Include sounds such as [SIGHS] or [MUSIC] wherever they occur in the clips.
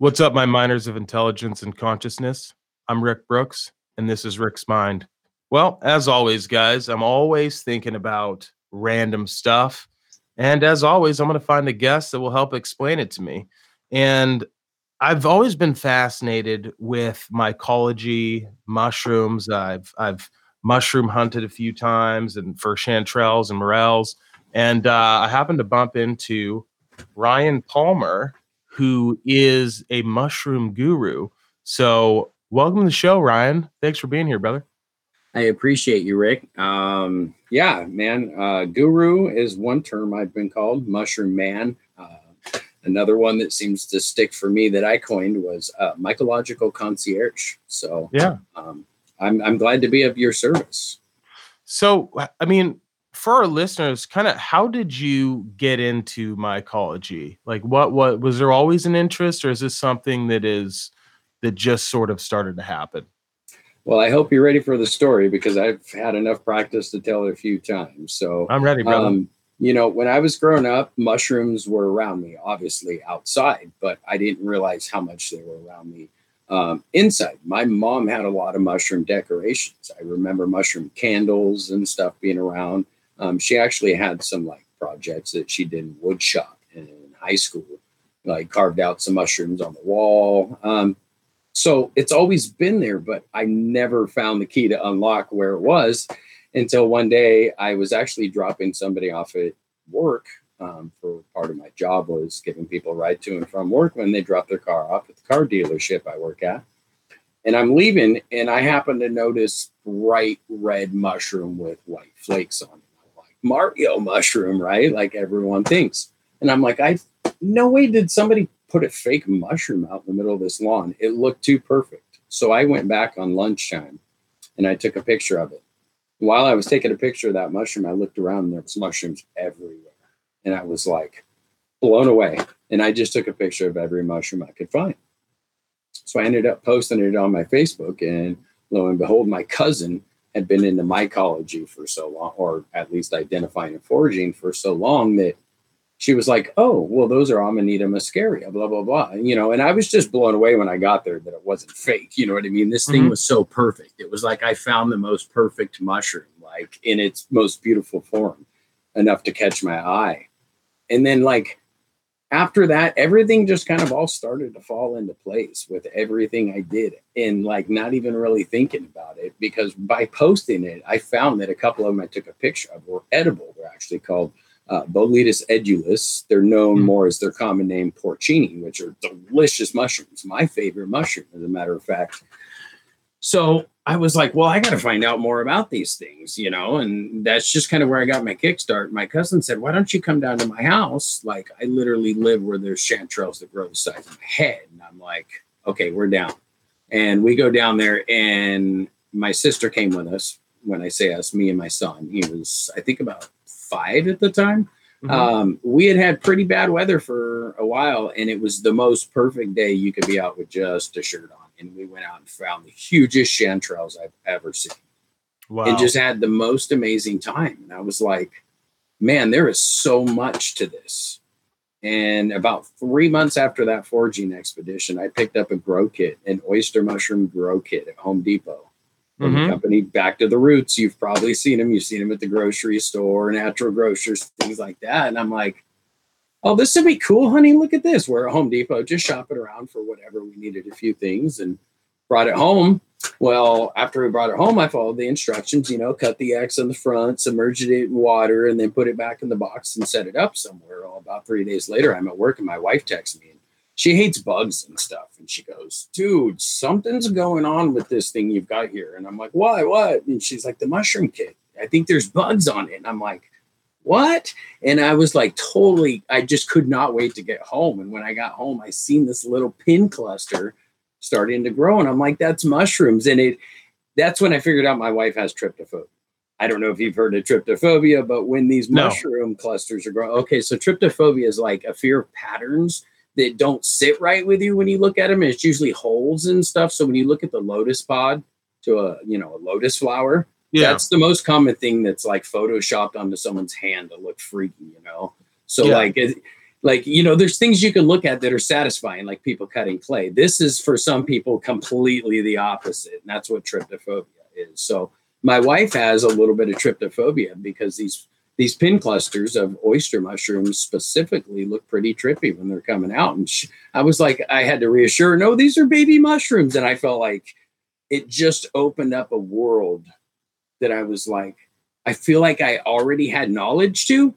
What's up, my miners of intelligence and consciousness? I'm Rick Brooks, and this is Rick's Mind. Well, as always, guys, I'm always thinking about random stuff. And as always, I'm going to find a guest that will help explain it to me. And I've always been fascinated with mycology, mushrooms. I've I've mushroom hunted a few times and for chanterelles and morels. And uh, I happened to bump into Ryan Palmer, who is a mushroom guru. So, welcome to the show, Ryan. Thanks for being here, brother. I appreciate you, Rick. Um, yeah, man. Uh, guru is one term I've been called. Mushroom man. Uh, another one that seems to stick for me that I coined was uh, mycological concierge. So yeah, um, I'm I'm glad to be of your service. So I mean, for our listeners, kind of how did you get into mycology? Like what what was there always an interest or is this something that is that just sort of started to happen? Well, I hope you're ready for the story because I've had enough practice to tell it a few times. So I'm ready, brother. Um, you know, when I was growing up, mushrooms were around me, obviously outside, but I didn't realize how much they were around me um, inside. My mom had a lot of mushroom decorations. I remember mushroom candles and stuff being around. Um, she actually had some like projects that she did in wood shop in high school, like carved out some mushrooms on the wall. Um, so it's always been there, but I never found the key to unlock where it was until one day I was actually dropping somebody off at work. Um, for part of my job was giving people a ride to and from work when they drop their car off at the car dealership I work at. And I'm leaving, and I happen to notice bright red mushroom with white flakes on. Mario mushroom, right? Like everyone thinks. And I'm like, I no way did somebody put a fake mushroom out in the middle of this lawn. It looked too perfect. So I went back on lunchtime and I took a picture of it. While I was taking a picture of that mushroom, I looked around and there was mushrooms everywhere. And I was like blown away. And I just took a picture of every mushroom I could find. So I ended up posting it on my Facebook and lo and behold, my cousin had been into mycology for so long, or at least identifying and foraging for so long that she was like, "Oh, well, those are Amanita muscaria, blah blah blah." You know, and I was just blown away when I got there that it wasn't fake. You know what I mean? This thing mm-hmm. was so perfect. It was like I found the most perfect mushroom, like in its most beautiful form, enough to catch my eye. And then, like after that, everything just kind of all started to fall into place with everything I did and like not even really thinking about it because by posting it, I found that a couple of them I took a picture of were edible. They're actually called uh, Boletus edulis. They're known mm-hmm. more as their common name porcini, which are delicious mushrooms. My favorite mushroom, as a matter of fact. So I was like, well, I got to find out more about these things, you know, and that's just kind of where I got my kickstart. My cousin said, why don't you come down to my house? Like, I literally live where there's chanterelles that grow the size of my head. And I'm like, okay, we're down. And we go down there, and my sister came with us. When I say us, me and my son, he was, I think, about five at the time. Mm-hmm. Um, we had had pretty bad weather for a while, and it was the most perfect day you could be out with just a shirt on and we went out and found the hugest chanterelles I've ever seen. Wow. And just had the most amazing time. And I was like, man, there is so much to this. And about three months after that foraging expedition, I picked up a grow kit, an oyster mushroom grow kit at Home Depot. From mm-hmm. the company Back to the Roots. You've probably seen them. You've seen them at the grocery store, natural grocers, things like that. And I'm like, oh, this would be cool, honey. Look at this. We're at Home Depot, just shopping around for whatever we needed, a few things, and brought it home. Well, after we brought it home, I followed the instructions, you know, cut the X on the front, submerged it in water, and then put it back in the box and set it up somewhere. Well, about three days later, I'm at work and my wife texts me and she hates bugs and stuff. And she goes, dude, something's going on with this thing you've got here. And I'm like, why? What? And she's like, the mushroom kit. I think there's bugs on it. And I'm like, what? And I was like, totally, I just could not wait to get home. And when I got home, I seen this little pin cluster starting to grow. And I'm like, that's mushrooms. And it, that's when I figured out my wife has tryptophobia. I don't know if you've heard of tryptophobia, but when these no. mushroom clusters are growing, okay, so tryptophobia is like a fear of patterns that don't sit right with you when you look at them. And it's usually holes and stuff. So when you look at the lotus pod to a, you know, a lotus flower, yeah. That's the most common thing that's like photoshopped onto someone's hand to look freaky, you know? So yeah. like it, like you know there's things you can look at that are satisfying like people cutting clay this is for some people completely the opposite and that's what tryptophobia is so my wife has a little bit of tryptophobia because these these pin clusters of oyster mushrooms specifically look pretty trippy when they're coming out and she, i was like i had to reassure no these are baby mushrooms and i felt like it just opened up a world that i was like i feel like i already had knowledge to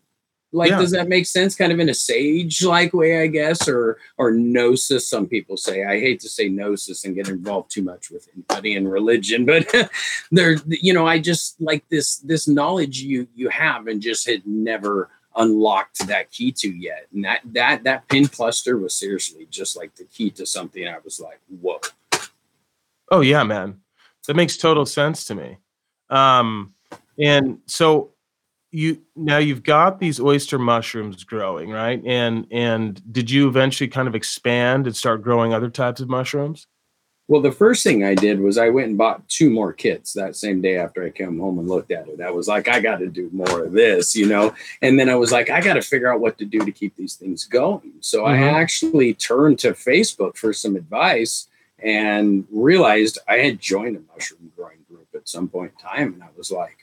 like, yeah. does that make sense? Kind of in a sage-like way, I guess, or or gnosis. Some people say. I hate to say gnosis and get involved too much with anybody in religion, [LAUGHS] but there, you know, I just like this this knowledge you you have and just had never unlocked that key to yet. And that that that pin cluster was seriously just like the key to something. I was like, whoa. Oh yeah, man, that makes total sense to me. Um, and so you now you've got these oyster mushrooms growing right? And and did you eventually kind of expand and start growing other types of mushrooms? Well the first thing i did was i went and bought two more kits that same day after i came home and looked at it. I was like i got to do more of this you know? And then i was like i got to figure out what to do to keep these things going. So mm-hmm. i actually turned to facebook for some advice and realized i had joined a mushroom growing at some point in time and i was like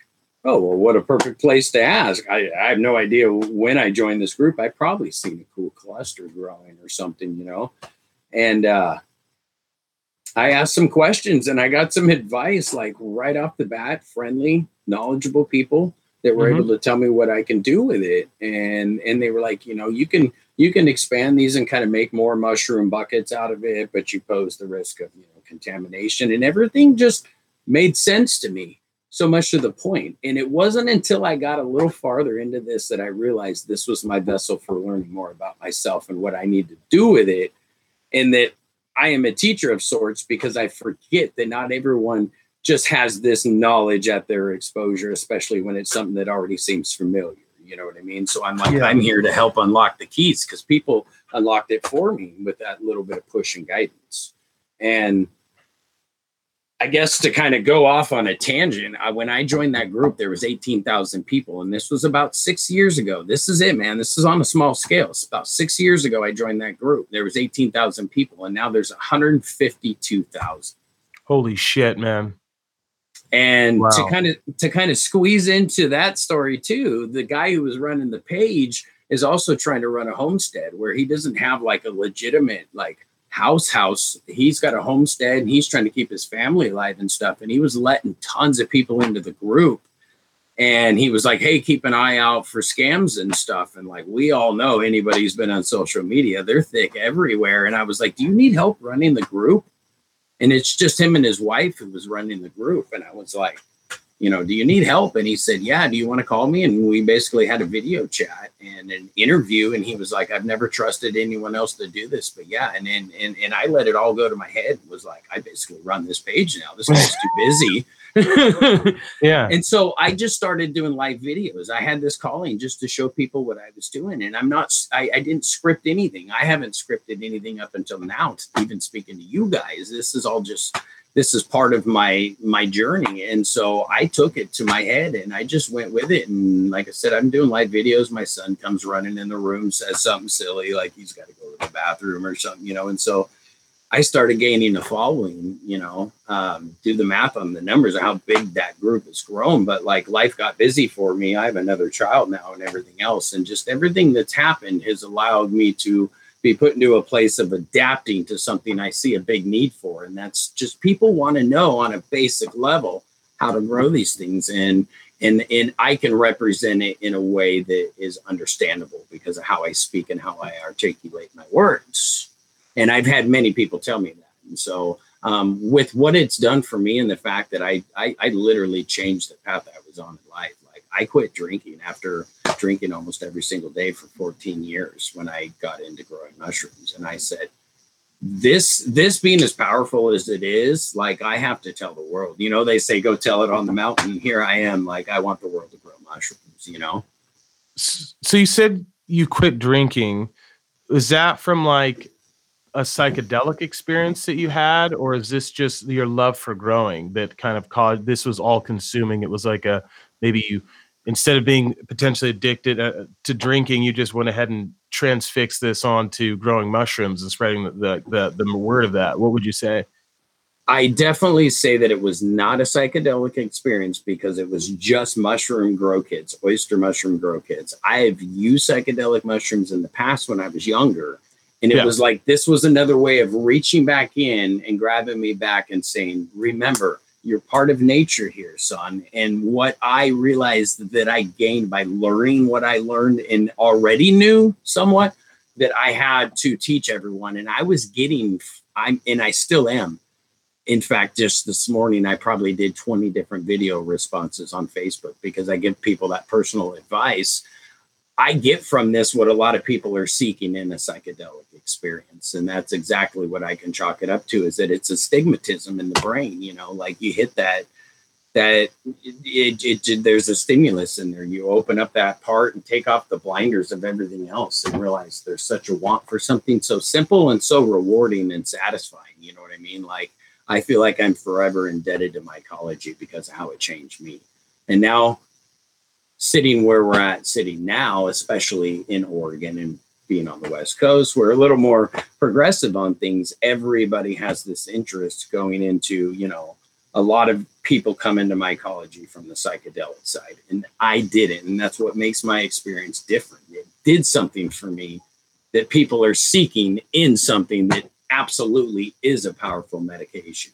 oh well what a perfect place to ask. I, I, have no idea when i joined this group. I probably seen a cool cluster growing or something you know? And uh, i asked some questions and i got some advice like right off the bat friendly knowledgeable people that were mm-hmm. able to tell me what i can do with it. And and they were like you know you can you can expand these and kind of make more mushroom buckets out of it but you pose the risk of you know contamination and everything just made sense to me so much to the point. And it wasn't until I got a little farther into this that I realized this was my vessel for learning more about myself and what I need to do with it. And that I am a teacher of sorts because I forget that not everyone just has this knowledge at their exposure, especially when it's something that already seems familiar. You know what I mean? So I'm like, yeah. I'm here to help unlock the keys because people unlocked it for me with that little bit of push and guidance. And I guess to kind of go off on a tangent, I, when I joined that group, there was 18,000 people, and this was about six years ago. This is it, man. This is on a small scale. It's about six years ago I joined that group. There was 18,000 people, and now there's 152,000. Holy shit, man! And wow. to kind of to kind of squeeze into that story too, the guy who was running the page is also trying to run a homestead where he doesn't have like a legitimate like house house. He's got a homestead and he's trying to keep his family alive and stuff. And he was letting tons of people into the group. And he was like hey keep an eye out for scams and stuff. And like we all know anybody who's been on social media they're thick everywhere. And i was like do you need help running the group? And it's just him and his wife who was running the group. And i was like you know, do you need help? And he said, yeah, do you want to call me? And we basically had a video chat and an interview. And he was like, I've never trusted anyone else to do this, but yeah. And and and, and I let it all go to my head. Was like, I basically run this page now. This guy's too busy. [LAUGHS] yeah. And so I just started doing live videos. I had this calling just to show people what I was doing. And I'm not, I, I didn't script anything. I haven't scripted anything up until now, even speaking to you guys. This is all just this is part of my my journey. And so i took it to my head and i just went with it. And like i said i'm doing live videos. My son comes running in the room says something silly like he's got to go to the bathroom or something you know? And so i started gaining a following you know um, do the math on the numbers of how big that group has grown. But like life got busy for me. I have another child now and everything else. And just everything that's happened has allowed me to be put into a place of adapting to something I see a big need for. And that's just people want to know on a basic level how to grow these things. And and and I can represent it in a way that is understandable because of how I speak and how I articulate my words. And I've had many people tell me that. And so um, with what it's done for me and the fact that I, I I literally changed the path I was on in life. I quit drinking after drinking almost every single day for 14 years when I got into growing mushrooms. And I said, this this being as powerful as it is, like I have to tell the world. You know, they say go tell it on the mountain. Here I am, like I want the world to grow mushrooms, you know. So you said you quit drinking. Is that from like a psychedelic experience that you had, or is this just your love for growing that kind of caused this was all consuming? It was like a maybe you instead of being potentially addicted uh, to drinking, you just went ahead and transfixed this onto growing mushrooms and spreading the, the, the, the word of that. What would you say? I definitely say that it was not a psychedelic experience because it was just mushroom grow kits, oyster mushroom grow kits. I have used psychedelic mushrooms in the past when I was younger. And it yeah. was like this was another way of reaching back in and grabbing me back and saying, Remember, you're part of nature here, son. And what I realized that I gained by learning what I learned and already knew somewhat that I had to teach everyone. And I was getting, I'm, and I still am. In fact, just this morning, I probably did 20 different video responses on Facebook because I give people that personal advice I get from this what a lot of people are seeking in a psychedelic experience. And that's exactly what I can chalk it up to is that it's a stigmatism in the brain, you know, like you hit that that it, it, it, there's a stimulus in there. You open up that part and take off the blinders of everything else and realize there's such a want for something so simple and so rewarding and satisfying. You know what I mean? Like I feel like I'm forever indebted to mycology because of how it changed me. And now sitting where we're at sitting now, especially in Oregon and being on the West Coast, we're a little more progressive on things. Everybody has this interest going into, you know, a lot of people come into mycology from the psychedelic side, and I didn't. And that's what makes my experience different. It did something for me that people are seeking in something that absolutely is a powerful medication.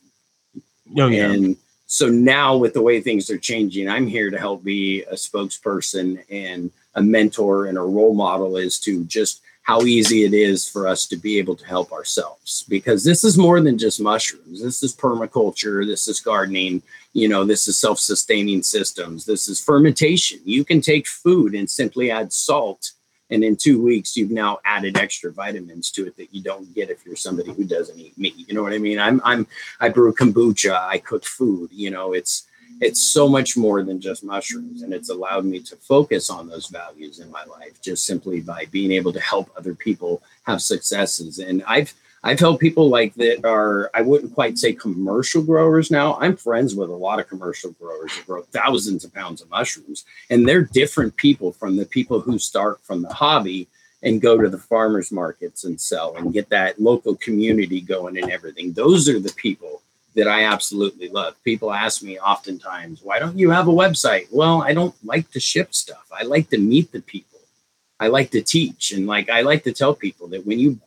Oh, yeah. And so now with the way things are changing i'm here to help be a spokesperson and a mentor and a role model as to just how easy it is for us to be able to help ourselves. Because this is more than just mushrooms. This is permaculture. This is gardening. You know this is self-sustaining systems. This is fermentation. You can take food and simply add salt and in two weeks you've now added extra vitamins to it that you don't get if you're somebody who doesn't eat meat you know what i mean? I'm i'm i brew kombucha i cook food you know it's it's so much more than just mushrooms and it's allowed me to focus on those values in my life just simply by being able to help other people have successes. And i've I've helped people like that are, I wouldn't quite say commercial growers now. I'm friends with a lot of commercial growers that grow thousands of pounds of mushrooms, and they're different people from the people who start from the hobby and go to the farmers markets and sell and get that local community going and everything. Those are the people that I absolutely love. People ask me oftentimes, why don't you have a website? Well, I don't like to ship stuff. I like to meet the people. I like to teach. And like I like to tell people that when you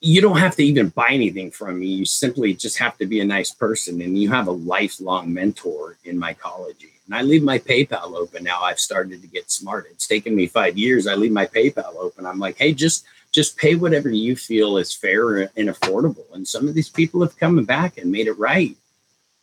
you don't have to even buy anything from me. You simply just have to be a nice person and you have a lifelong mentor in mycology. And I leave my PayPal open now. I've started to get smart. It's taken me five years. I leave my PayPal open. I'm like, hey, just just pay whatever you feel is fair and affordable. And some of these people have come back and made it right.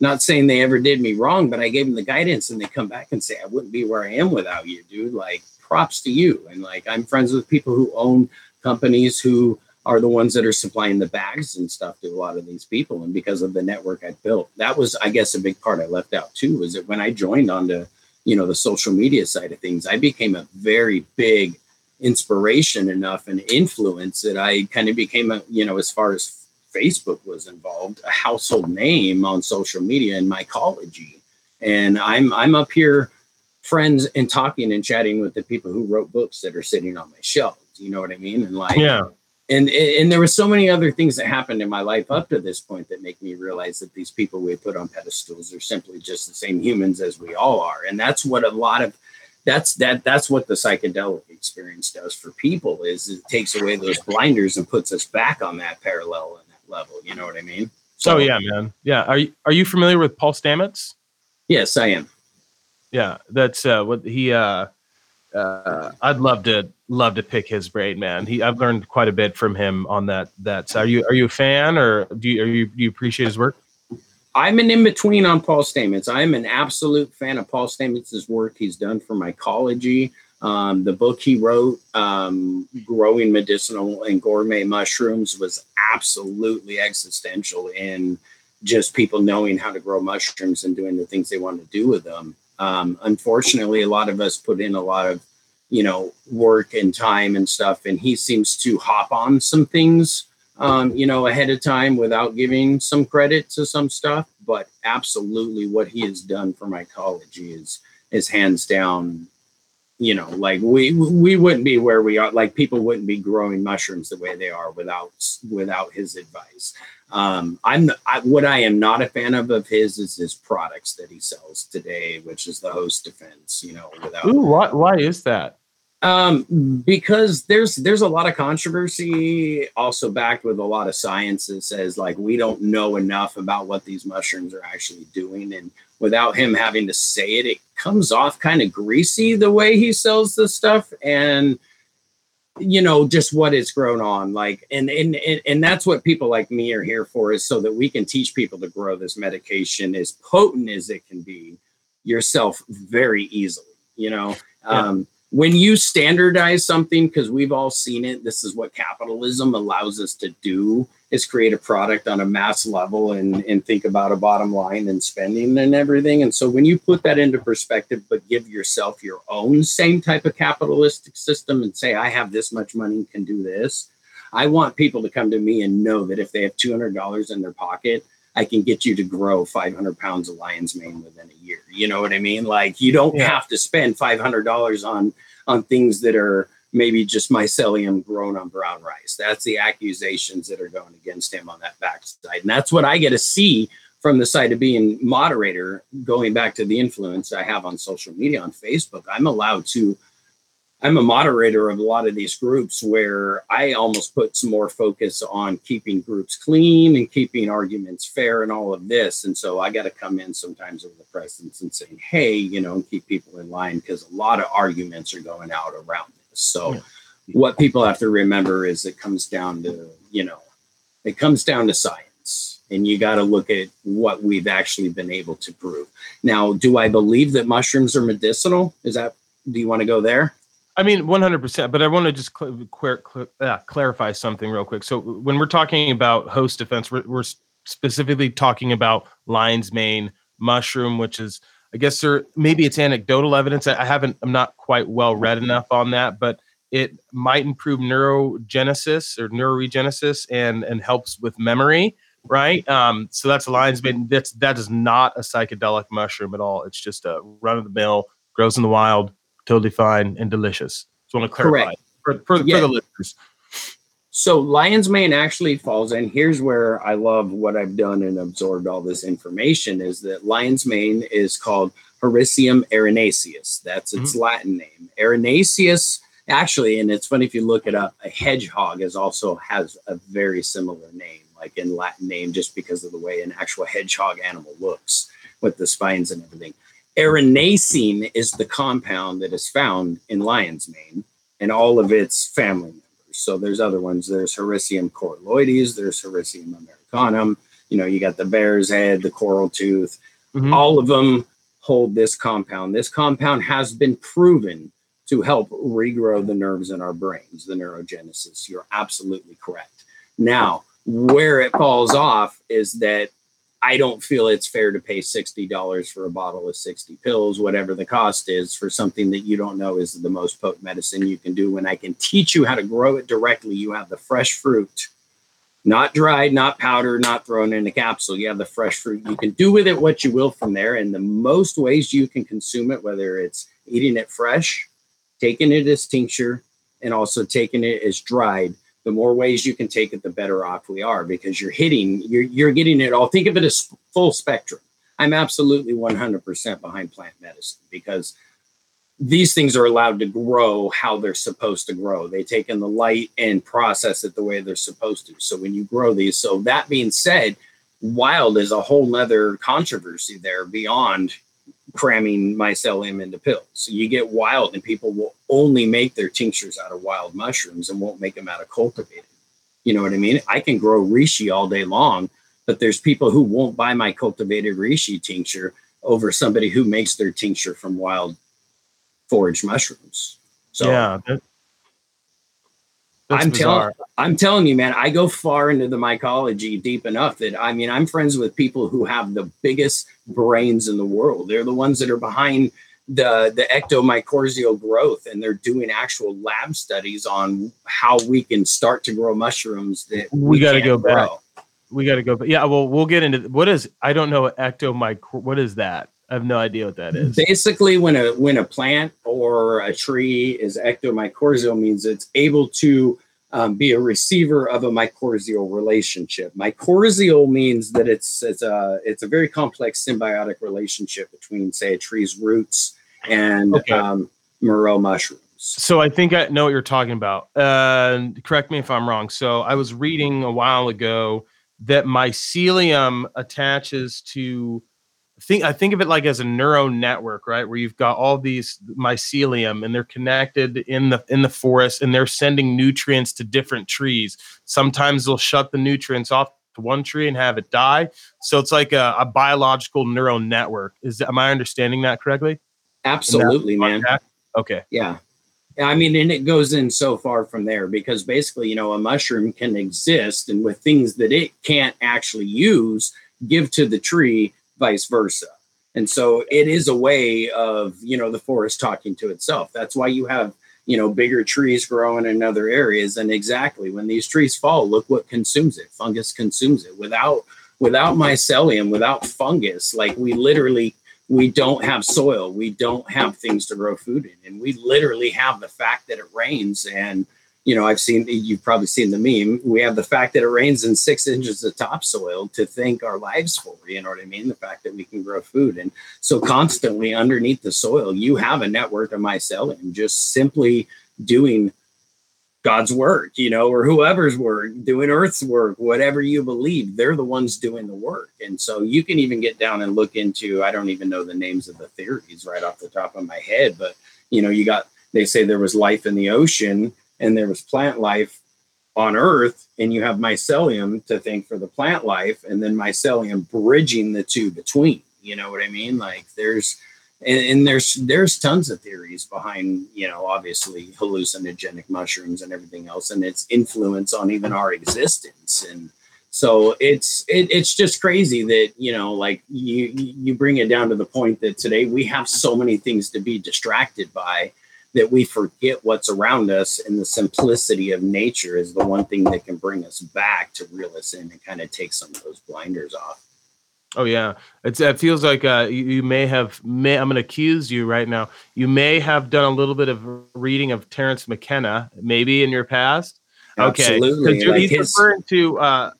Not saying they ever did me wrong, but I gave them the guidance and they come back and say, I wouldn't be where I am without you, dude. Like props to you. And like I'm friends with people who own companies who are the ones that are supplying the bags and stuff to a lot of these people. And because of the network I built, that was, I guess, a big part I left out too. Is that when I joined onto, you know, the social media side of things, I became a very big inspiration enough and influence that I kind of became a, you know, as far as Facebook was involved, a household name on social media in mycology. And I'm I'm up here friends and talking and chatting with the people who wrote books that are sitting on my shelves. You know what I mean? And like, yeah and and there were so many other things that happened in my life up to this point that make me realize that these people we put on pedestals are simply just the same humans as we all are. And that's what a lot of that's that that's what the psychedelic experience does for people is it takes away those blinders and puts us back on that parallel and that level. You know what i mean? So oh, yeah man. Yeah. Are you are you familiar with paul stamets? Yes i am. Yeah. That's uh what he uh uh, I'd love to love to pick his brain, man. He I've learned quite a bit from him on that. That so are you are you a fan or do you are you do you appreciate his work? I'm an in between on Paul Stamets. I'm an absolute fan of Paul Stamets' work he's done for mycology. Um, the book he wrote, um, Growing Medicinal and Gourmet Mushrooms, was absolutely existential in just people knowing how to grow mushrooms and doing the things they want to do with them. Um, unfortunately, a lot of us put in a lot of, you know, work and time and stuff, and he seems to hop on some things, um, you know, ahead of time without giving some credit to some stuff. But absolutely, what he has done for mycology is is hands down you know like we we wouldn't be where we are like people wouldn't be growing mushrooms the way they are without without his advice um i'm I, what i am not a fan of of his is his products that he sells today which is the host defense you know without Ooh, why, why is that? Um because there's there's a lot of controversy also backed with a lot of science that says like we don't know enough about what these mushrooms are actually doing. And without him having to say it it comes off kind of greasy the way he sells this stuff. And you know just what it's grown on like and, and and and that's what people like me are here for is so that we can teach people to grow this medication as potent as it can be yourself very easily you know yeah. um when you standardize something because we've all seen it this is what capitalism allows us to do is create a product on a mass level and, and think about a bottom line and spending and everything and so when you put that into perspective but give yourself your own same type of capitalistic system and say i have this much money can do this i want people to come to me and know that if they have $200 in their pocket I can get you to grow 500 pounds of lion's mane within a year. You know what I mean? Like you don't yeah. have to spend $500 on on things that are maybe just mycelium grown on brown rice. That's the accusations that are going against him on that backside, and that's what I get to see from the side of being moderator. Going back to the influence I have on social media on Facebook, I'm allowed to I'm a moderator of a lot of these groups where I almost put some more focus on keeping groups clean and keeping arguments fair and all of this. And so I got to come in sometimes with the presence and saying, hey, you know, and keep people in line because a lot of arguments are going out around. So yeah. what people have to remember is it comes down to, you know, it comes down to science and you got to look at what we've actually been able to prove. Now, do I believe that mushrooms are medicinal? Is that, do you want to go there? I mean, 100%. But I want to just cl- cl- cl- uh, clarify something real quick. So, when we're talking about host defense, we're, we're specifically talking about lion's mane mushroom, which is, I guess, there maybe it's anecdotal evidence. I, haven't, I'm not quite well read enough on that, but it might improve neurogenesis or neuroregenesis and and helps with memory right um so that's a lion's mane that's that is not a psychedelic mushroom at all it's just a run of the mill grows in the wild totally fine and delicious. So I want to clarify for, for, yeah. for the listeners. So lion's mane actually falls in. Here's where I love what I've done and absorbed all this information is that lion's mane is called Hericium erinaceus. That's its mm-hmm. Latin name. Erinaceus actually, and it's funny if you look it up, a hedgehog is also has a very similar name, like in Latin name, just because of the way an actual hedgehog animal looks with the spines and everything. Erinacine is the compound that is found in lion's mane and all of its family members. So there's other ones. There's Hericium coralloides, there's Hericium americanum. You know, you got the bear's head, the coral tooth. Mm-hmm. All of them hold this compound. This compound has been proven to help regrow the nerves in our brains, the neurogenesis. You're absolutely correct. Now, where it falls off is that I don't feel it's fair to pay $60 for a bottle of 60 pills, whatever the cost is, for something that you don't know is the most potent medicine you can do. When I can teach you how to grow it directly, you have the fresh fruit, not dried, not powdered, not thrown in a capsule. You have the fresh fruit. You can do with it what you will from there. And the most ways you can consume it, whether it's eating it fresh, taking it as tincture, and also taking it as dried the more ways you can take it, the better off we are because you're hitting, you're, you're getting it all. Think of it as full spectrum. I'm absolutely 100% behind plant medicine because these things are allowed to grow how they're supposed to grow. They take in the light and process it the way they're supposed to. So when you grow these, so that being said, wild is a whole nother controversy there beyond cramming mycelium into pills. So you get wild, and people will only make their tinctures out of wild mushrooms and won't make them out of cultivated. You know what I mean? I can grow reishi all day long, but there's people who won't buy my cultivated reishi tincture over somebody who makes their tincture from wild forage mushrooms. So yeah, I'm telling I'm telling you, man, I go far into the mycology deep enough that I mean I'm friends with people who have the biggest brains in the world. They're the ones that are behind the the ectomycorrhizal growth and they're doing actual lab studies on how we can start to grow mushrooms that we, we got to go grow. back we got to go but yeah well we'll get into what is i don't know ectomyc what is that I have no idea what that is. Basically, when a when a plant or a tree is ectomycorrhizal, means it's able to um, be a receiver of a mycorrhizal relationship. Mycorrhizal means that it's it's a it's a very complex symbiotic relationship between, say, a tree's roots and okay. um, Morel mushrooms. So I think I know what you're talking about. Uh, correct me if I'm wrong. So I was reading a while ago that mycelium attaches to think I think of it like as a neural network, right? Where you've got all these mycelium and they're connected in the in the forest and they're sending nutrients to different trees. Sometimes they'll shut the nutrients off to one tree and have it die. So it's like a, a biological neural network. Is am I understanding that correctly? Absolutely, man. Okay. Yeah. I mean, and it goes in so far from there because basically, you know, a mushroom can exist and with things that it can't actually use, give to the tree vice versa. And so it is a way of, you know, the forest talking to itself. That's why you have, you know, bigger trees growing in other areas. And exactly when these trees fall, look what consumes it. Fungus consumes it. Without without mycelium, without fungus, like we literally we don't have soil, we don't have things to grow food in. And we literally have the fact that it rains and you know, I've seen, you've probably seen the meme. We have the fact that it rains in six inches of topsoil to thank our lives for, you know what I mean? The fact that we can grow food. And so constantly underneath the soil, you have a network of mycelium just simply doing God's work, you know, or whoever's work, doing Earth's work, whatever you believe, they're the ones doing the work. And so you can even get down and look into, I don't even know the names of the theories right off the top of my head, but, you know, you got, they say there was life in the ocean and there was plant life on earth and you have mycelium to thank for the plant life and then mycelium bridging the two between you know what i mean? Like there's and, and, there's there's tons of theories behind you know obviously hallucinogenic mushrooms and everything else and its influence on even our existence. And so it's it, it's just crazy that you know like you you bring it down to the point that today we have so many things to be distracted by that we forget what's around us and the simplicity of nature is the one thing that can bring us back to in and kind of take some of those blinders off. Oh yeah, it's it feels like uh, you, you, may have may I'm going to accuse you right now. You may have done a little bit of reading of Terence McKenna, maybe in your past. Absolutely, okay, like he's his... referring to uh,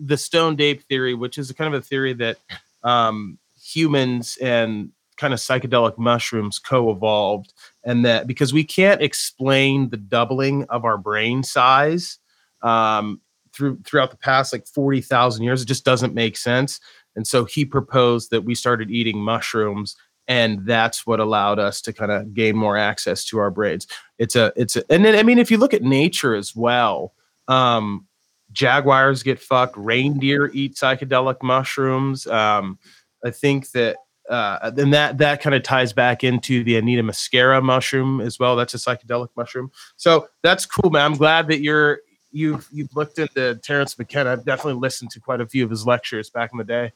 the stone ape theory, which is kind of a theory that um, humans and kind of psychedelic mushrooms co-evolved and that because we can't explain the doubling of our brain size um, through throughout the past like 40,000 years it just doesn't make sense. And so he proposed that we started eating mushrooms and that's what allowed us to kind of gain more access to our brains. It's a it's a and then i mean if you look at nature as well um, jaguars get fucked reindeer eat psychedelic mushrooms. Um, i think that uh, then that that kind of ties back into the Amanita muscaria mushroom as well. That's a psychedelic mushroom. So that's cool, man. I'm glad that you're you've you've looked into Terence McKenna. I've definitely listened to quite a few of his lectures back in the day.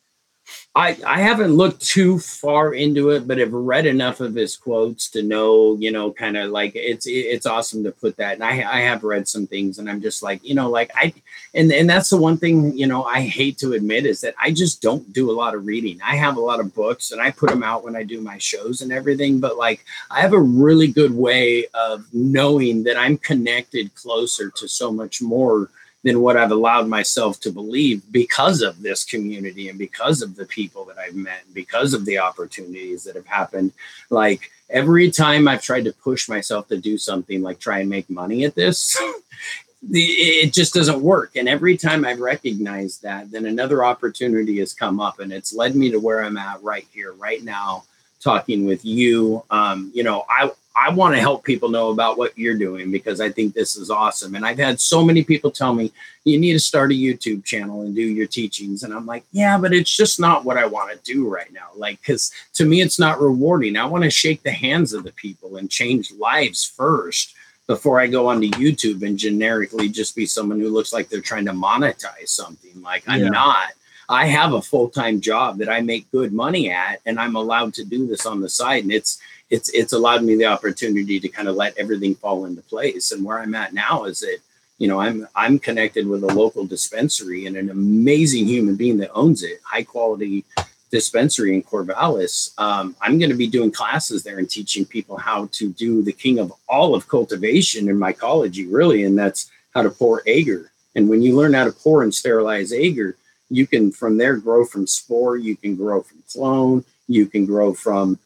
I, I haven't looked too far into it, but I've read enough of his quotes to know, you know, kind of like it's it's awesome to put that. And I I have read some things, and I'm just like, you know, like I, and and that's the one thing, you know, I hate to admit is that I just don't do a lot of reading. I have a lot of books, and I put them out when I do my shows and everything. But like, I have a really good way of knowing that I'm connected closer to so much more than what I've allowed myself to believe because of this community and because of the people that I've met, and because of the opportunities that have happened. Like every time I've tried to push myself to do something like try and make money at this, [LAUGHS] it just doesn't work. And every time I've recognized that, then another opportunity has come up and it's led me to where I'm at right here, right now, talking with you. Um, you know, I, I want to help people know about what you're doing because I think this is awesome. And I've had so many people tell me, you need to start a YouTube channel and do your teachings. And I'm like, yeah, but it's just not what I want to do right now. Like, because to me, it's not rewarding. I want to shake the hands of the people and change lives first before I go onto YouTube and generically just be someone who looks like they're trying to monetize something. Like, I'm yeah. not. I have a full time job that I make good money at, and I'm allowed to do this on the side. And it's it's it's allowed me the opportunity to kind of let everything fall into place. And where I'm at now is that you know I'm I'm connected with a local dispensary and an amazing human being that owns it, high quality dispensary in Corvallis, um, I'm going to be doing classes there and teaching people how to do the king of all of cultivation in mycology, really, and that's how to pour agar. And when you learn how to pour and sterilize agar, you can from there grow from spore, you can grow from clone, you can grow from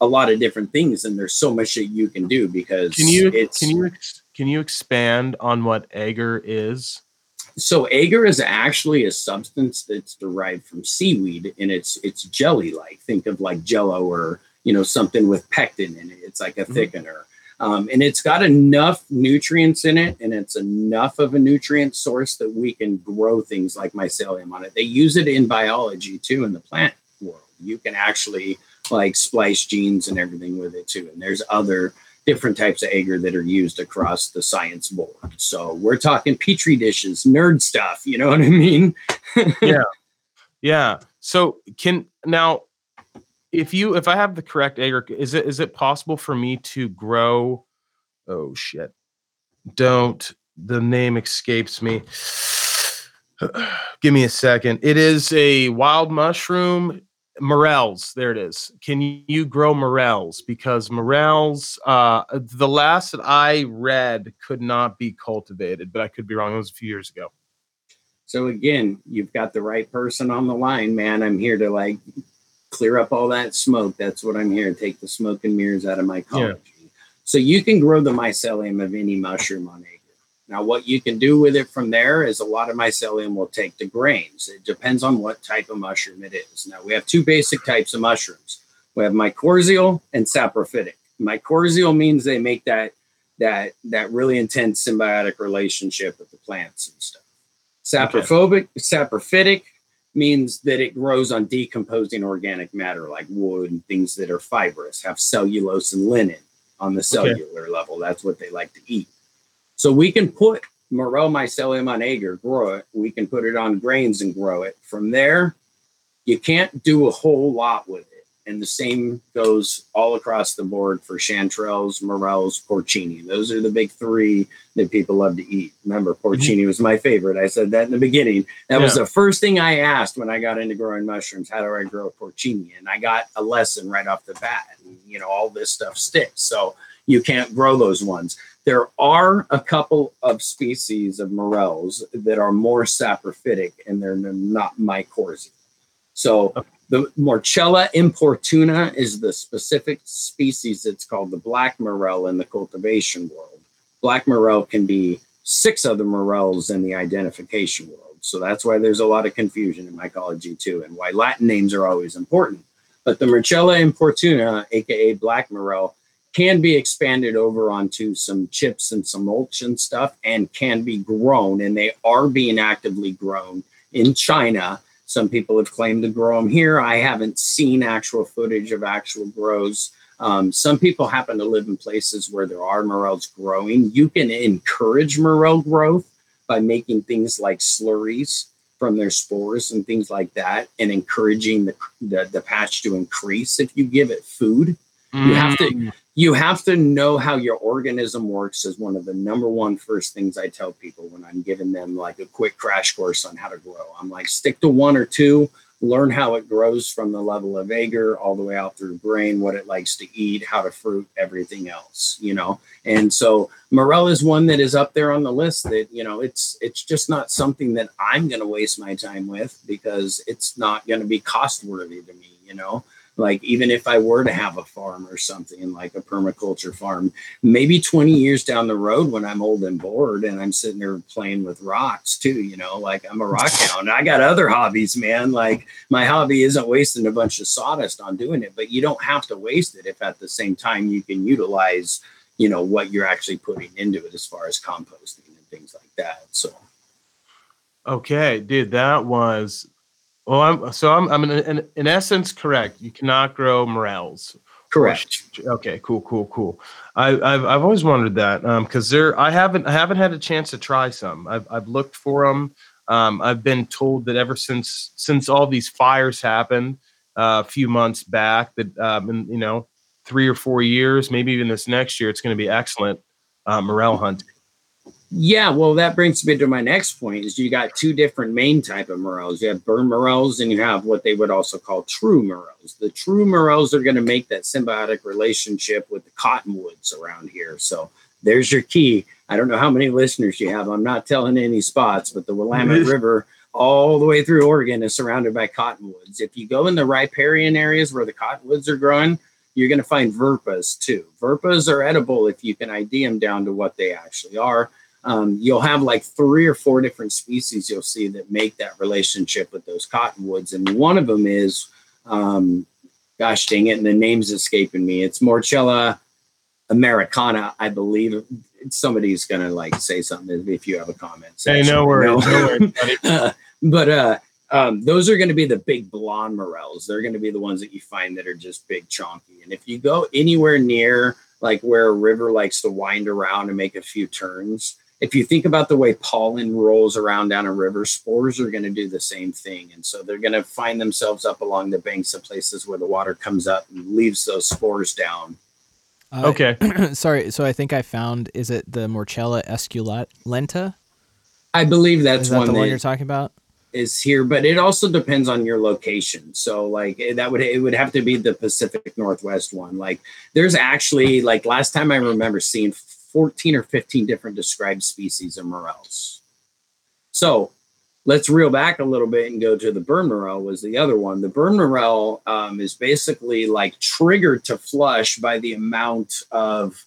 a lot of different things, and there's so much that you can do because can you can you can you expand on what agar is? So agar is actually a substance that's derived from seaweed, and it's it's jelly like. Think of like Jello or you know something with pectin in it. It's like a mm-hmm. thickener. Um, and it's got enough nutrients in it, and it's enough of a nutrient source that we can grow things like mycelium on it. They use it in biology too in the plant world. You can actually like splice genes and everything with it too. And there's other different types of agar that are used across the science board. So we're talking petri dishes, nerd stuff. You know what I mean? [LAUGHS] yeah, yeah. So can now if you if I have the correct agar, is it is it possible for me to grow? Oh shit! Don't the name escapes me. [SIGHS] Give me a second. It is a wild mushroom. Morels, there it is. Can you grow morels? Because morels, uh, the last that I read could not be cultivated, but I could be wrong. It was a few years ago. So again, you've got the right person on the line, man. I'm here to like clear up all that smoke. That's what I'm here. To take the smoke and mirrors out of mycology. Yeah. So you can grow the mycelium of any mushroom on agar. Now, what you can do with it from there is a lot of mycelium will take to grains. It depends on what type of mushroom it is. Now, we have two basic types of mushrooms. We have mycorrhizal and saprophytic. Mycorrhizal means they make that that that really intense symbiotic relationship with the plants and stuff. Saprophobic, okay. saprophytic means that it grows on decomposing organic matter like wood and things that are fibrous, have cellulose and lignin on the cellular okay. level. That's what they like to eat. So we can put Morel mycelium on agar, grow it. We can put it on grains and grow it. From there, you can't do a whole lot with it and the same goes all across the board for chanterelles, morels, porcini. Those are the big three that people love to eat. Remember, mm-hmm. porcini mm-hmm. was my favorite. I said that in the beginning. That yeah. was the first thing I asked when I got into growing mushrooms. How do I grow porcini? And I got a lesson right off the bat. And, you know, all this stuff sticks, so you can't grow those ones. There are a couple of species of morels that are more saprophytic, and they're not mycorrhizal. So okay the Morchella importuna is the specific species. It's called the black morel in the cultivation world. Black morel can be six other morels in the identification world. So that's why there's a lot of confusion in mycology too, and why Latin names are always important. But the Morchella importuna, aka black morel, can be expanded over onto some chips and some mulch and stuff and can be grown. And they are being actively grown in China some people have claimed to grow them here. I haven't seen actual footage of actual grows. Um, some people happen to live in places where there are morels growing. You can encourage morel growth by making things like slurries from their spores and things like that, and encouraging the, the, the patch to increase if you give it food. Mm. You have to mm you have to know how your organism works is one of the number one first things I tell people when I'm giving them like a quick crash course on how to grow. I'm like, stick to one or two, learn how it grows from the level of agar all the way out through grain, what it likes to eat, how to fruit, everything else, you know. And so morel is one that is up there on the list that, you know, it's it's just not something that I'm gonna waste my time with because it's not gonna be cost worthy to me, you know like even if i were to have a farm or something like a permaculture farm maybe 20 years down the road when i'm old and bored and i'm sitting there playing with rocks too you know like i'm a rock [LAUGHS] hound. I got other hobbies man. Like my hobby isn't wasting a bunch of sawdust on doing it but you don't have to waste it if at the same time you can utilize you know what you're actually putting into it as far as composting and things like that so. Okay dude that was well, I'm so I'm I'm in, in, in essence correct. You cannot grow morels. Correct. Okay. Cool. Cool. Cool. I, have I've always wondered that because um, there I haven't I haven't had a chance to try some. I've I've looked for them. Um, I've been told that ever since since all these fires happened uh, a few months back that um, in, you know three or four years, maybe even this next year, it's going to be excellent uh, morel hunting. Yeah, well, that brings me to my next point. Is you got two different main type of morels. You have burn morels, and you have what they would also call true morels. The true morels are going to make that symbiotic relationship with the cottonwoods around here. So there's your key. I don't know how many listeners you have. I'm not telling any spots, but the Willamette [LAUGHS] River all the way through Oregon is surrounded by cottonwoods. If you go in the riparian areas where the cottonwoods are growing, you're going to find verpas too. Verpas are edible if you can ID them down to what they actually are. Um, you'll have like three or four different species you'll see that make that relationship with those cottonwoods. And one of them is, um, gosh dang it, and the name's escaping me. It's Morchella americana, I believe. Somebody's gonna like say something if you have a comment. Hey, no worries, no worries. uh, [LAUGHS] but uh, um, those are going to be the big blonde morels. They're going to be the ones that you find that are just big chonky. And if you go anywhere near like where a river likes to wind around and make a few turns, if you think about the way pollen rolls around down a river, spores are going to do the same thing. And so they're going to find themselves up along the banks of places where the water comes up and leaves those spores down. Uh, okay. [CLEARS THROAT] sorry. So I think I found, is it the Morchella esculenta? I believe that's is that one the that one you're talking about. Is here, but it also depends on your location. So, like eh, that would it would have to be the Pacific Northwest one. Like, there's actually like last time I remember seeing 14 or 15 different described species of morels. So let's reel back a little bit and go to the burn morel was the other one. The burn morel um, is basically like triggered to flush by the amount of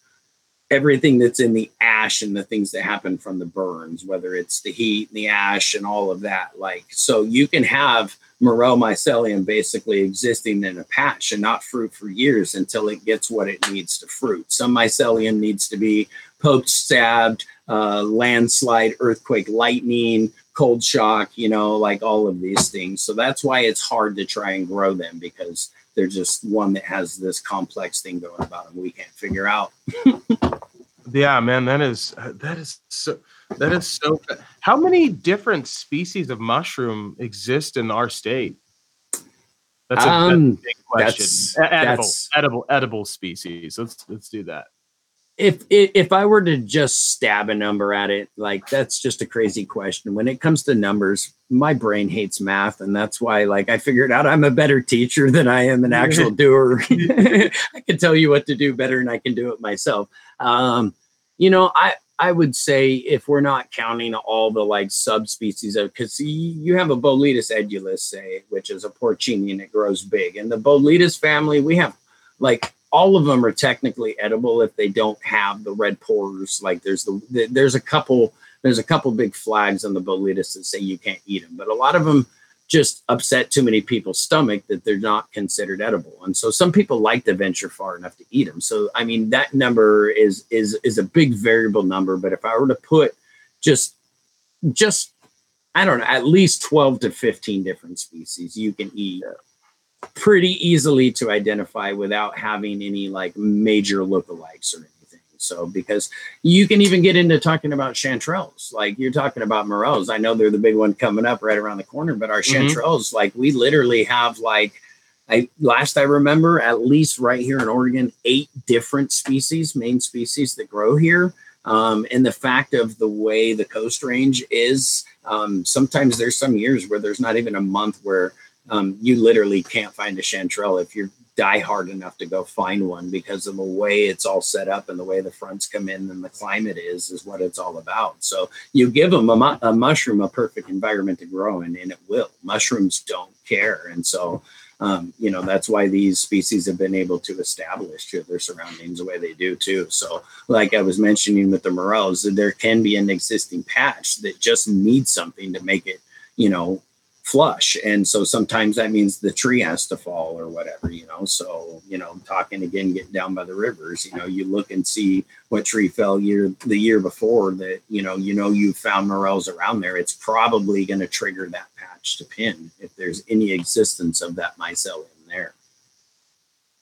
everything that's in the ash and the things that happen from the burns, whether it's the heat and the ash and all of that. Like, so you can have Morel mycelium basically existing in a patch and not fruit for years until it gets what it needs to fruit. Some mycelium needs to be poked, stabbed, uh, landslide, earthquake, lightning, cold shock, you know, like all of these things. So that's why it's hard to try and grow them because they're just one that has this complex thing going about them we can't figure out. [LAUGHS] yeah, man, that is that is so that is so. How many different species of mushroom exist in our state? That's a, um, that's a big question. That's, edible, that's, edible, edible species. Let's let's do that. If, if if I were to just stab a number at it, like that's just a crazy question. When it comes to numbers, my brain hates math, and that's why, like, I figured out I'm a better teacher than I am an actual [LAUGHS] doer. [LAUGHS] I can tell you what to do better, and I can do it myself. Um, you know, I I would say if we're not counting all the like subspecies of because you have a Boletus edulis, say, which is a porcini and it grows big. And the Boletus family, we have like all of them are technically edible if they don't have the red pores. Like there's the there's a couple there's a couple big flags on the Boletus that say you can't eat them, but a lot of them just upset too many people's stomach that they're not considered edible. And so some people like to venture far enough to eat them. So I mean that number is is is a big variable number, but if I were to put just just I don't know, at least 12 to 15 different species you can eat pretty easily to identify without having any like major lookalikes or anything. So because you can even get into talking about chanterelles, like you're talking about morels. I know they're the big one coming up right around the corner, but our mm-hmm. chanterelles, like we literally have like I last I remember, at least right here in Oregon, eight different species, main species that grow here. Um, and the fact of the way the coast range is, um, sometimes there's some years where there's not even a month where um, you literally can't find a chanterelle if you're die hard enough to go find one because of the way it's all set up and the way the fronts come in and the climate is is what it's all about. So you give them a, mu- a mushroom a perfect environment to grow in and it will. Mushrooms don't care. And so um, you know that's why these species have been able to establish their surroundings the way they do too. So like i was mentioning with the morels there can be an existing patch that just needs something to make it you know flush. And so sometimes that means the tree has to fall or whatever you know? So you know talking again getting down by the rivers you know you look and see what tree fell year the year before that you know you know you found morels around there. It's probably going to trigger that patch to pin if there's any existence of that mycelium there.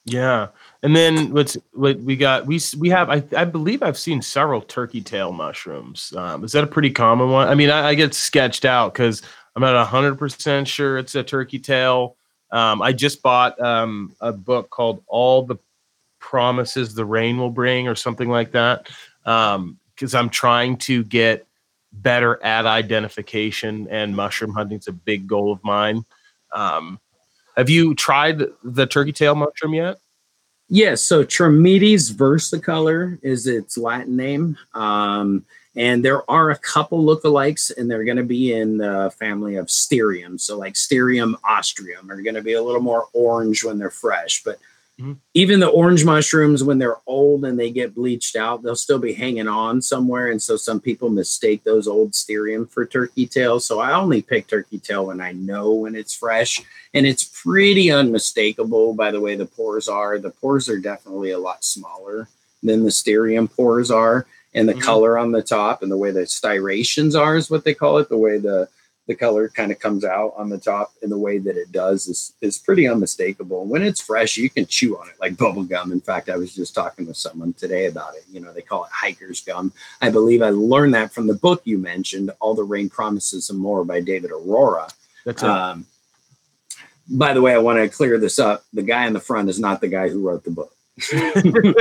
Yeah. And then what's what we got we we have i, I believe i've seen several turkey tail mushrooms. Um, is that a pretty common one? I mean i, I get sketched out because I'm not 100% sure it's a turkey tail. Um, I just bought um, a book called All the Promises the Rain Will Bring or something like that. Um, because I'm trying to get better at identification, and mushroom hunting is a big goal of mine. Um, have you tried the turkey tail mushroom yet? Yes. So Trametes versicolor is its Latin name. Um, and there are a couple lookalikes, and they're going to be in the family of Stereum. So, like Stereum ostrea are going to be a little more orange when they're fresh. But mm-hmm. even the orange mushrooms, when they're old and they get bleached out, they'll still be hanging on somewhere. And so, some people mistake those old Stereum for turkey tail. So, I only pick turkey tail when I know when it's fresh. And it's pretty unmistakable by the way the pores are. The pores are definitely a lot smaller than the Stereum pores are and the mm-hmm. color on the top and the way the striations are is what they call it the way the the color kind of comes out on the top and the way that it does is is pretty unmistakable. When it's fresh you can chew on it like bubble gum. In fact i was just talking with someone today about it. You know they call it hiker's gum. I believe i learned that from the book you mentioned all the rain promises and more by David Arora. That's it. Um, by the way i want to clear this up. The guy in the front is not the guy who wrote the book [LAUGHS] yeah,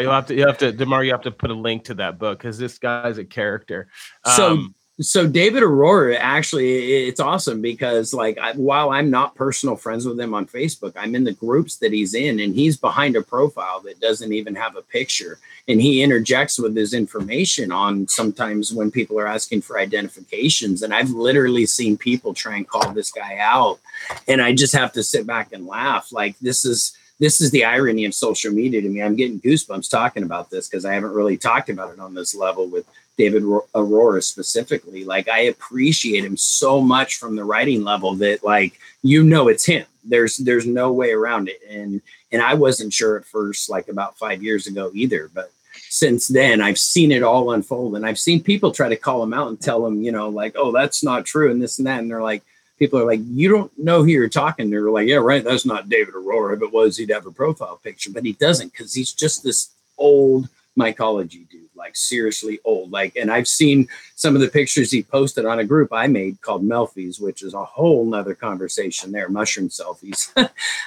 you'll have to you have to Demar, you have to put a link to that book because this guy's a character. So um, so David Arora actually it's awesome because like I, while I'm not personal friends with him on Facebook, I'm in the groups that he's in and he's behind a profile that doesn't even have a picture and he interjects with his information on sometimes when people are asking for identifications and I've literally seen people try and call this guy out and I just have to sit back and laugh like this is this is the irony of social media to me. I'm getting goosebumps talking about this because I haven't really talked about it on this level with David Arora specifically. Like I appreciate him so much from the writing level that like you know it's him. There's there's no way around it. And and I wasn't sure at first, like about five years ago either, but since then I've seen it all unfold and I've seen people try to call him out and tell him, you know, like, oh, that's not true and this and that. And they're like, people are like, you don't know who you're talking. They're like, yeah, right. That's not David Arora. If it was, he'd have a profile picture, but he doesn't because he's just this old mycology dude like seriously old. Like, and I've seen some of the pictures he posted on a group I made called Melfies, which is a whole nother conversation there, mushroom selfies.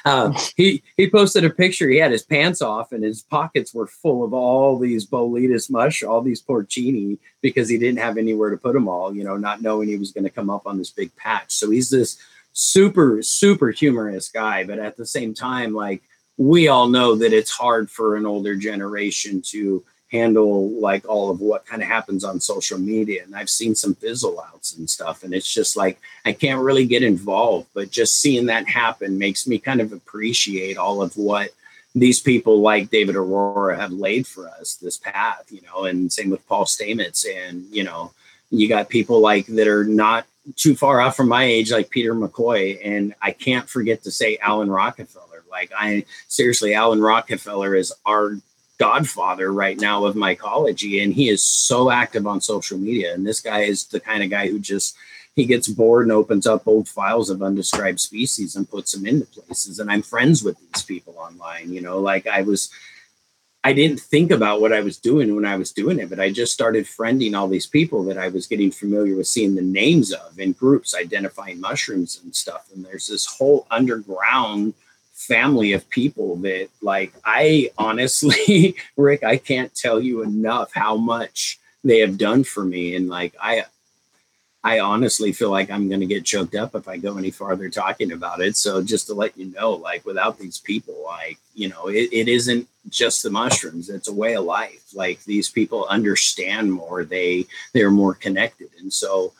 uh, [LAUGHS] he he posted a picture. He had his pants off and his pockets were full of all these Boletus mush, all these porcini, because he didn't have anywhere to put them all. You know, not knowing he was going to come up on this big patch. So he's this super super humorous guy, but at the same time, like we all know that it's hard for an older generation to handle like all of what kind of happens on social media and i've seen some fizzle outs and stuff and it's just like i can't really get involved but just seeing that happen makes me kind of appreciate all of what these people like David Arora have laid for us this path you know and same with paul stamets and you know you got people like that are not too far off from my age like peter mccoy and i can't forget to say alan rockefeller like i seriously alan rockefeller is our godfather right now of mycology and he is so active on social media and this guy is the kind of guy who just he gets bored and opens up old files of undescribed species and puts them into places and i'm friends with these people online you know? Like i was i didn't think about what i was doing when i was doing it but i just started friending all these people that i was getting familiar with seeing the names of in groups identifying mushrooms and stuff and there's this whole underground family of people that like I honestly [LAUGHS] Rick I can't tell you enough how much they have done for me and like I I honestly feel like I'm going to get choked up if I go any farther talking about it. So just to let you know, like without these people, like, you know, it, it isn't just the mushrooms. It's a way of life. Like these people understand more. They, they're more connected. And so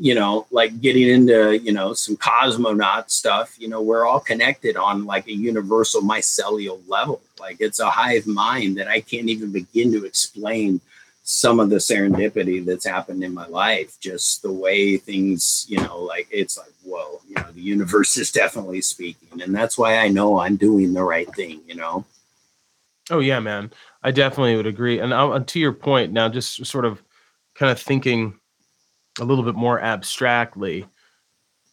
you know, like getting into, you know, some cosmonaut stuff, you know, we're all connected on like a universal mycelial level. Like it's a hive mind that I can't even begin to explain some of the serendipity that's happened in my life. Just the way things, you know, like it's like, whoa, you know, the universe [LAUGHS] is definitely speaking. And that's why I know I'm doing the right thing, you know? Oh, yeah, man. I definitely would agree. And I'll, to your point now, just sort of kind of thinking a little bit more abstractly,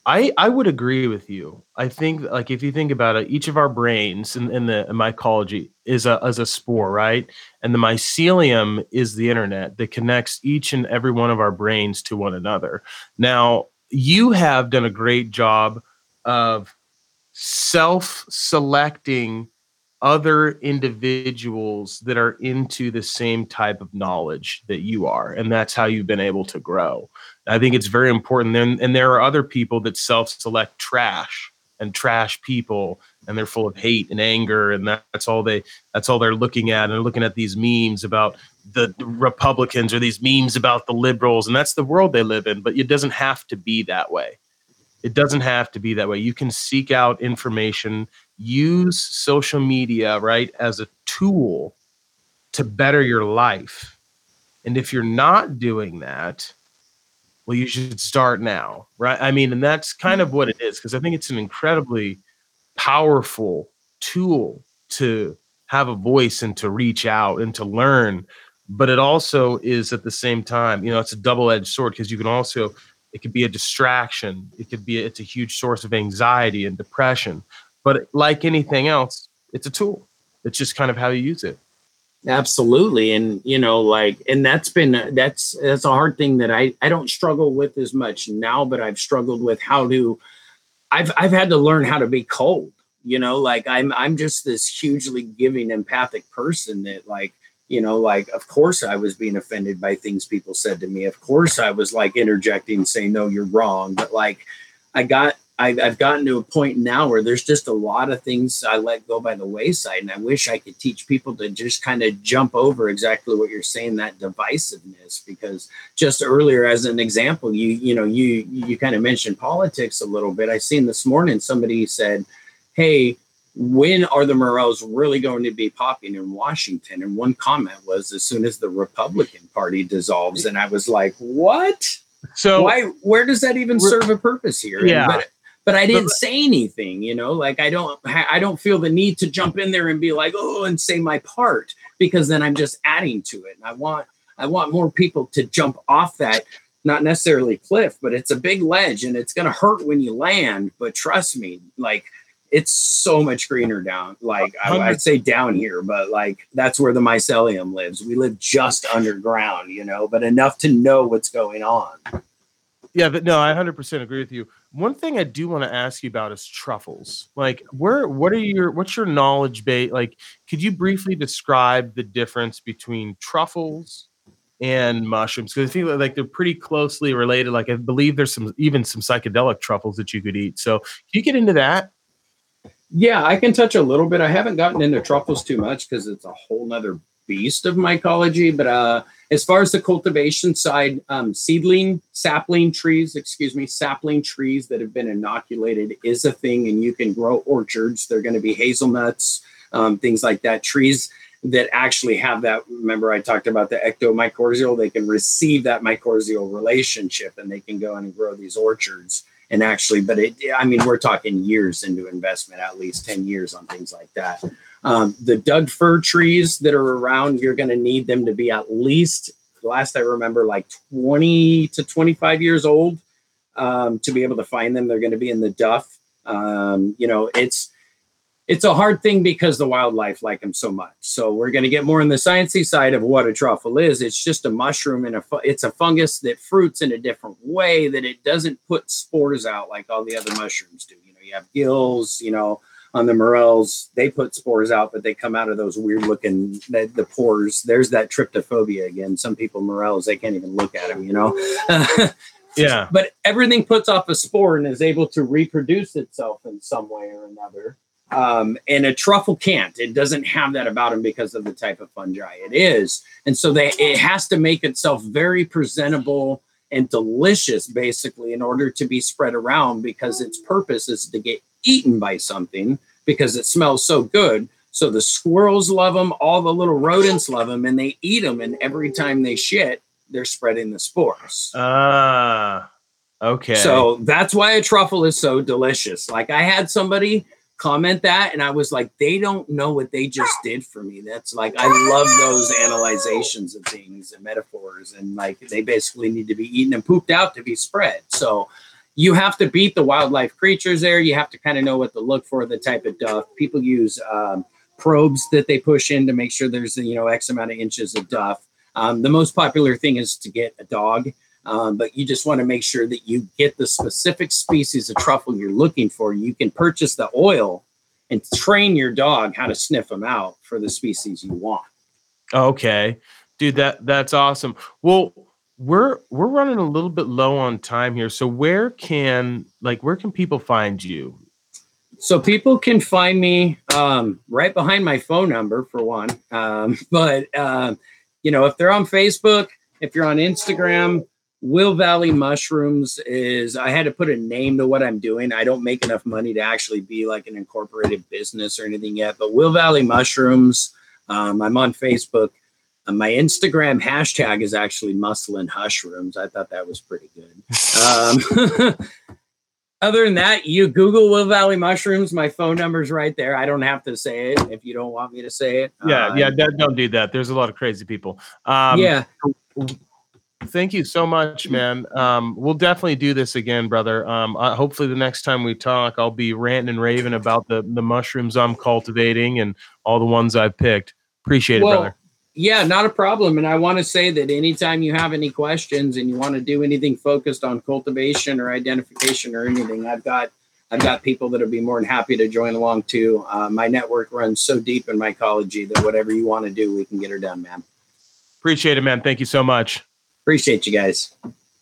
I I would agree with you. I think like if you think about it, each of our brains in, in the in mycology is a as a spore, right? And the mycelium is the internet that connects each and every one of our brains to one another. Now, you have done a great job of self-selecting other individuals that are into the same type of knowledge that you are and that's how you've been able to grow. I think it's very important then and there are other people that self-select trash and trash people and they're full of hate and anger and that's all they that's all they're looking at and they're looking at these memes about the republicans or these memes about the liberals and that's the world they live in but it doesn't have to be that way. It doesn't have to be that way. You can seek out information use social media, right, as a tool to better your life. And if you're not doing that, well, you should start now, right? I mean, and that's kind of what it is, because I think it's an incredibly powerful tool to have a voice and to reach out and to learn. But it also is at the same time, you know, it's a double edged sword because you can also, it could be a distraction. It could be, it's a huge source of anxiety and depression. But like anything else, it's a tool. It's just kind of how you use it. Absolutely. And you know, like and that's been that's that's a hard thing that I I don't struggle with as much now, but I've struggled with how to I've I've had to learn how to be cold. You know, like I'm I'm just this hugely giving empathic person that like you know like of course i was being offended by things people said to me of course i was like interjecting saying no you're wrong but like i got I've, I've gotten to a point now where there's just a lot of things I let go by the wayside. And I wish I could teach people to just kind of jump over exactly what you're saying, that divisiveness, because just earlier, as an example, you, you know, you, you kind of mentioned politics a little bit. I seen this morning, somebody said, Hey, when are the Morels really going to be popping in Washington? And one comment was as soon as the Republican Party dissolves. And I was like, what? So why where does that even serve a purpose here? Yeah. But but I didn't say anything, you know, like I don't I don't feel the need to jump in there and be like, "Oh, and say my part" because then I'm just adding to it. And I want I want more people to jump off that not necessarily cliff, but it's a big ledge and it's going to hurt when you land, but trust me, like it's so much greener down. Like I, would say down here, but like that's where the mycelium lives. We live just underground, you know, but enough to know what's going on. Yeah, but no, I 100% agree with you. One thing I do want to ask you about is truffles. Like, where, what are your, what's your knowledge base? Like, could you briefly describe the difference between truffles and mushrooms? Because I feel like they're pretty closely related. Like, I believe there's some, even some psychedelic truffles that you could eat. So, can you get into that? Yeah, I can touch a little bit. I haven't gotten into truffles too much because it's a whole nother beast of mycology. But uh, as far as the cultivation side, um, seedling, sapling trees, excuse me, sapling trees that have been inoculated is a thing, and you can grow orchards. They're going to be hazelnuts, um, things like that. Trees that actually have that. Remember, I talked about the ectomycorrhizal. They can receive that mycorrhizal relationship, and they can go in and grow these orchards. And actually, but it, I mean, we're talking years into investment, at least 10 years on things like that. Um, the Doug fir trees that are around, you're going to need them to be at least, last I remember, like 20 to 25 years old um, to be able to find them. They're going to be in the duff. Um, you know, it's it's a hard thing because the wildlife like them so much. So we're going to get more on the sciencey side of what a truffle is. It's just a mushroom and a fu- it's a fungus that fruits in a different way that it doesn't put spores out like all the other mushrooms do. You know, you have gills. You know, on the morels, they put spores out, but they come out of those weird looking the, the pores. There's that tryptophobia again. Some people morels they can't even look at them, you know. [LAUGHS] yeah. But everything puts off a spore and is able to reproduce itself in some way or another. Um, and a truffle can't. It doesn't have that about them because of the type of fungi it is, and so they it has to make itself very presentable and delicious, basically, in order to be spread around because its purpose is to get eaten by something because it smells so good. So the squirrels love them, all the little rodents love them, and they eat them. And every time they shit, they're spreading the spores. Ah, uh, okay. So that's why a truffle is so delicious. Like I had somebody comment that, and I was like, they don't know what they just did for me. That's like I love those analyzations of things and metaphors, and like they basically need to be eaten and pooped out to be spread. So you have to beat the wildlife creatures there. You have to kind of know what to look for, the type of duff. People use um, probes that they push in to make sure there's you know X amount of inches of duff. Um, the most popular thing is to get a dog, um, but you just want to make sure that you get the specific species of truffle you're looking for. You can purchase the oil and train your dog how to sniff them out for the species you want. Okay, dude, that that's awesome. Well, we're we're running a little bit low on time here, so where can like where can people find you? So people can find me um, right behind my phone number for one, um, [LAUGHS] but um, you know if they're on Facebook, if you're on Instagram, Will Valley Mushrooms is I had to put a name to what I'm doing. I don't make enough money to actually be like an incorporated business or anything yet, but Will Valley Mushrooms. Um, I'm on Facebook. Uh, my Instagram hashtag is actually Muscle and Hushrooms. I thought that was pretty good. Um, [LAUGHS] other than that, you Google Will Valley Mushrooms. My phone number's right there. I don't have to say it if you don't want me to say it. Yeah, yeah, don't do that. There's a lot of crazy people. Um, yeah. Thank you so much, man. Um, we'll definitely do this again, brother. Um, uh, hopefully, the next time we talk, I'll be ranting and raving about the the mushrooms I'm cultivating and all the ones I've picked. Appreciate well, it, brother. Yeah, not a problem. And I want to say that anytime you have any questions and you want to do anything focused on cultivation or identification or anything, I've got I've got people that'll be more than happy to join along too. Uh, my network runs so deep in mycology that whatever you want to do, we can get her done, man. Appreciate it, man. Thank you so much. Appreciate you guys.